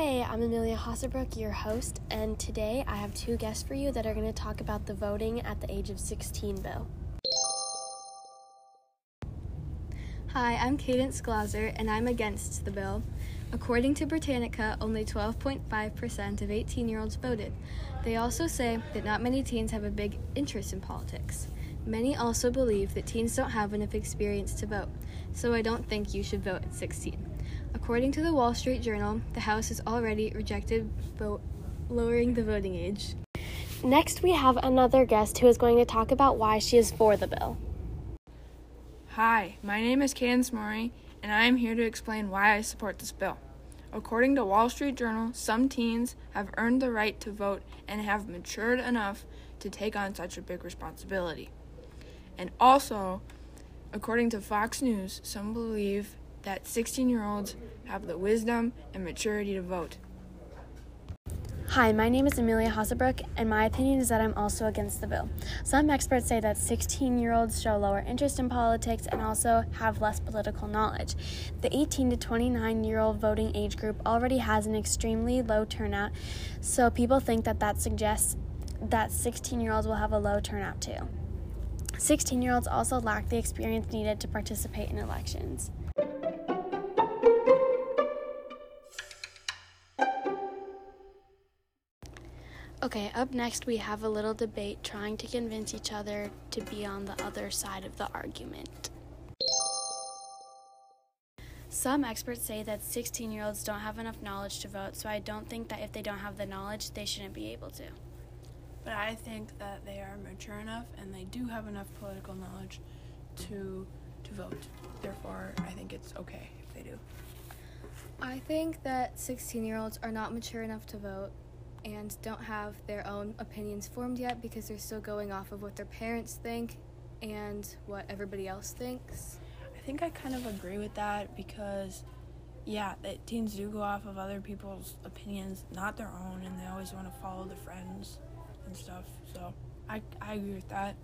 I'm Amelia Hasselbrook, your host, and today I have two guests for you that are going to talk about the voting at the age of 16 bill. Hi, I'm Cadence Glaser, and I'm against the bill. According to Britannica, only 12.5% of 18 year olds voted. They also say that not many teens have a big interest in politics. Many also believe that teens don't have enough experience to vote, so I don't think you should vote at 16. According to the Wall Street Journal, the House has already rejected vote lowering the voting age. Next, we have another guest who is going to talk about why she is for the bill. Hi, my name is Cadence Murray, and I am here to explain why I support this bill. According to Wall Street Journal, some teens have earned the right to vote and have matured enough to take on such a big responsibility. And also, according to Fox News, some believe that 16 year olds have the wisdom and maturity to vote. Hi, my name is Amelia Hasselbrook, and my opinion is that I'm also against the bill. Some experts say that 16 year olds show lower interest in politics and also have less political knowledge. The 18 to 29 year old voting age group already has an extremely low turnout, so people think that that suggests that 16 year olds will have a low turnout too. 16 year olds also lack the experience needed to participate in elections. Okay, up next we have a little debate trying to convince each other to be on the other side of the argument. Some experts say that 16 year olds don't have enough knowledge to vote, so I don't think that if they don't have the knowledge, they shouldn't be able to. But I think that they are mature enough and they do have enough political knowledge to to vote. Therefore, I think it's okay if they do. I think that 16 year olds are not mature enough to vote and don't have their own opinions formed yet because they're still going off of what their parents think and what everybody else thinks. I think I kind of agree with that because, yeah, teens do go off of other people's opinions, not their own, and they always want to follow their friends and stuff. So I, I agree with that.